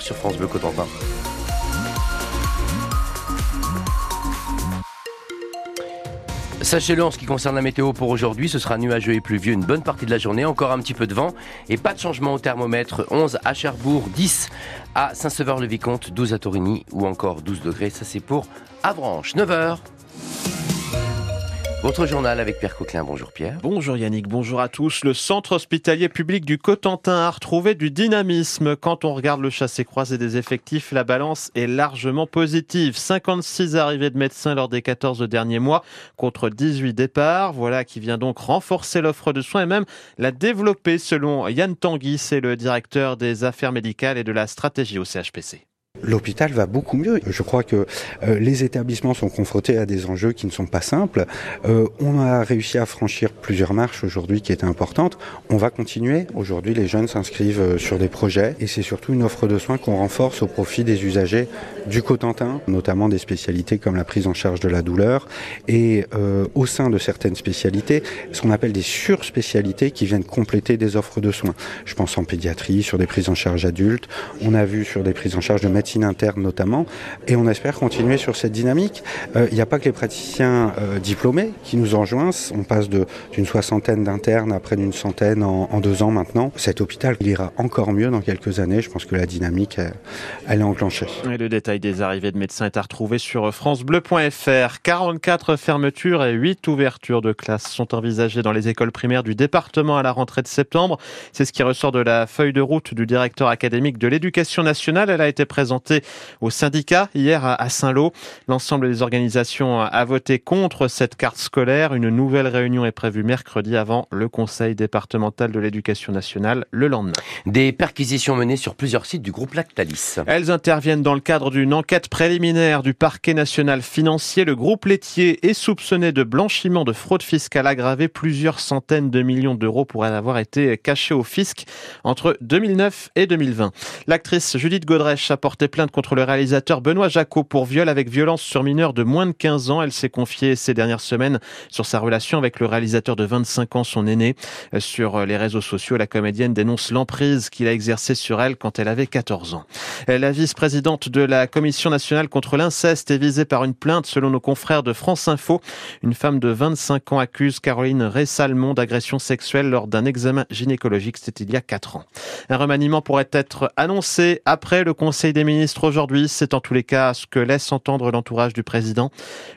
Sur France Bleu Cotentin. Sachez-le, en ce qui concerne la météo pour aujourd'hui, ce sera nuageux et pluvieux une bonne partie de la journée, encore un petit peu de vent et pas de changement au thermomètre. 11 à Cherbourg, 10 à Saint-Sever-le-Vicomte, 12 à Torigny ou encore 12 degrés. Ça c'est pour Avranches, 9h. Votre journal avec Pierre Coquelin. Bonjour Pierre. Bonjour Yannick, bonjour à tous. Le centre hospitalier public du Cotentin a retrouvé du dynamisme. Quand on regarde le chassé-croisé des effectifs, la balance est largement positive. 56 arrivées de médecins lors des 14 derniers mois contre 18 départs. Voilà qui vient donc renforcer l'offre de soins et même la développer selon Yann Tanguy, c'est le directeur des affaires médicales et de la stratégie au CHPC. L'hôpital va beaucoup mieux. Je crois que euh, les établissements sont confrontés à des enjeux qui ne sont pas simples. Euh, on a réussi à franchir plusieurs marches aujourd'hui qui étaient importantes. On va continuer. Aujourd'hui, les jeunes s'inscrivent euh, sur des projets et c'est surtout une offre de soins qu'on renforce au profit des usagers du Cotentin, notamment des spécialités comme la prise en charge de la douleur et au sein de certaines spécialités, ce qu'on appelle des surspécialités qui viennent compléter des offres de soins. Je pense en pédiatrie, sur des prises en charge adultes. On a vu sur des prises en charge de médecine interne notamment, et on espère continuer sur cette dynamique. Euh, il n'y a pas que les praticiens euh, diplômés qui nous enjoignent, on passe d'une soixantaine d'internes à près d'une centaine en, en, deux ans maintenant. Cet hôpital, il ira encore mieux dans quelques années, je pense que la dynamique, elle, elle est enclenchée. Et le détail des arrivées de médecins est à retrouver sur francebleu.fr. 44 fermetures et 8 ouvertures de classes sont envisagées dans les écoles primaires du département à la rentrée de septembre. C'est ce qui ressort de la feuille de route du directeur académique de l'éducation nationale. Elle a été présentée au syndicat hier à Saint-Lô. L'ensemble des organisations a voté contre cette carte scolaire. Une nouvelle réunion est prévue mercredi avant le conseil départemental de l'éducation nationale le lendemain. Des perquisitions menées sur plusieurs sites du groupe Lactalis. Elles interviennent dans le cadre d'une enquête préliminaire du parquet national financier. Le groupe laitier est soupçonné de blanchiment de fraude fiscale aggravée. Plusieurs centaines de millions d'euros pourraient avoir été cachés au fisc entre 2009 et 2020. L'actrice Judith Godrèche a porté plainte contre le réalisateur Benoît Jacot pour viol avec violence sur mineur de moins de 15 ans. Elle s'est confiée ces dernières semaines sur sa relation avec le réalisateur de 25 ans, son aîné. Sur les réseaux sociaux, la comédienne dénonce l'emprise qu'il a exercée sur elle quand elle avait 14 ans. La vice-présidente de la Commission nationale contre l'inceste est visée par une plainte selon nos confrères de France Info. Une femme de 25 ans accuse Caroline Ressalmon d'agression sexuelle lors d'un examen gynécologique. C'était il y a 4 ans. Un remaniement pourrait être annoncé après le Conseil des ministres aujourd'hui. C'est en tous les cas ce que laisse entendre l'entourage du président.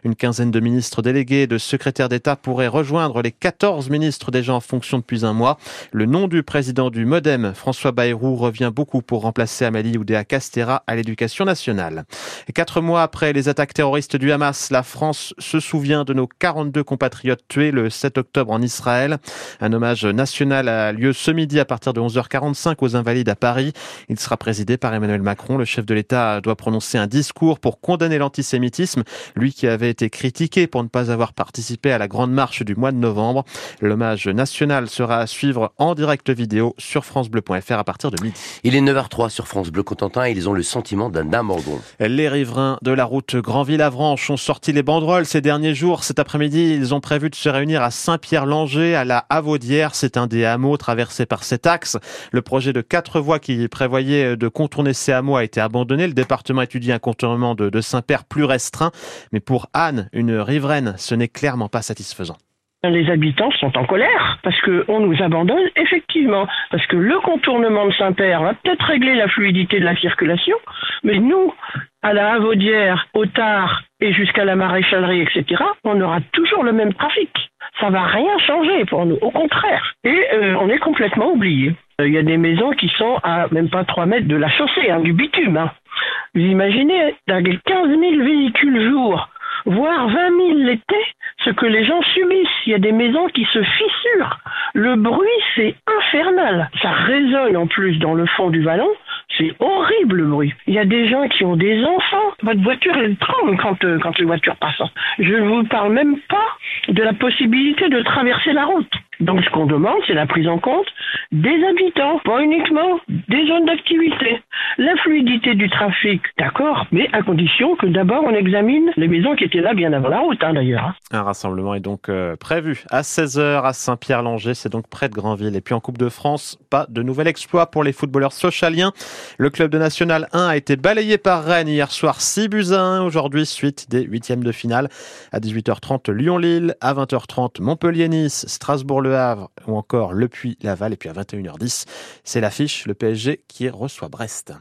Une quinzaine de ministres délégués et de secrétaires d'État pourraient rejoindre les 14 ministres déjà en fonction depuis un mois. Le nom du président du Modem, François Bayrou, revient beaucoup pour remplacer Amélie Oudéa Castera à l'éducation nationale. Et quatre mois après les attaques terroristes du Hamas, la France se souvient de nos 42 compatriotes tués le 7 octobre en Israël. Un hommage national a lieu ce midi à partir de 11h45 aux Invalides à Paris. Il sera présidé par Emmanuel Macron, le chef de l'État doit prononcer un discours pour condamner l'antisémitisme, lui qui avait été critiqué pour ne pas avoir participé à la grande marche du mois de novembre. L'hommage national sera à suivre en direct vidéo sur francebleu.fr à partir de midi. Il est 9h03 sur France Bleu Cotentin et ils ont le sentiment d'un abandon. Les riverains de la route Grandville-Avranches ont sorti les banderoles ces derniers jours. Cet après-midi, ils ont prévu de se réunir à Saint-Pierre-Langer, à la Havaudière. C'est un des hameaux traversés par cet axe. Le projet de quatre voies qui prévoyait de contourner ces hameaux a été abandonné Le département étudie un contournement de, de Saint-Père plus restreint. Mais pour Anne, une riveraine, ce n'est clairement pas satisfaisant. Les habitants sont en colère parce qu'on nous abandonne effectivement, parce que le contournement de Saint-Père va peut-être régler la fluidité de la circulation, mais nous, à la Havaudière, au Tard et jusqu'à la maréchalerie, etc., on aura toujours le même trafic. Ça va rien changer pour nous, au contraire. Et euh, on est complètement oublié. Il y a des maisons qui sont à même pas 3 mètres de la chaussée, hein, du bitume. Hein. Vous imaginez, dans 15 000 véhicules jour, voire 20 000 l'été, ce que les gens subissent. Il y a des maisons qui se fissurent. Le bruit, c'est infernal. Ça résonne en plus dans le fond du vallon. C'est horrible le bruit. Il y a des gens qui ont des enfants. Votre voiture, elle tremble quand, euh, quand les voitures passent. Je ne vous parle même pas de la possibilité de traverser la route. Donc ce qu'on demande, c'est la prise en compte des habitants, pas uniquement des zones d'activité. La fluidité du trafic, d'accord, mais à condition que d'abord on examine les maisons qui étaient là bien avant la route, hein, d'ailleurs. Un rassemblement est donc euh, prévu à 16h à Saint-Pierre-Langer, c'est donc près de Granville. Et puis en Coupe de France, pas de nouvel exploit pour les footballeurs socialiens. Le club de National 1 a été balayé par Rennes hier soir 6 buts à 1. Aujourd'hui, suite des huitièmes de finale. À 18h30, Lyon-Lille. À 20h30, Montpellier-Nice, Strasbourg-Le Havre ou encore Le Puy-Laval. Et puis à 21h10, c'est l'affiche, le PSG qui reçoit Brest.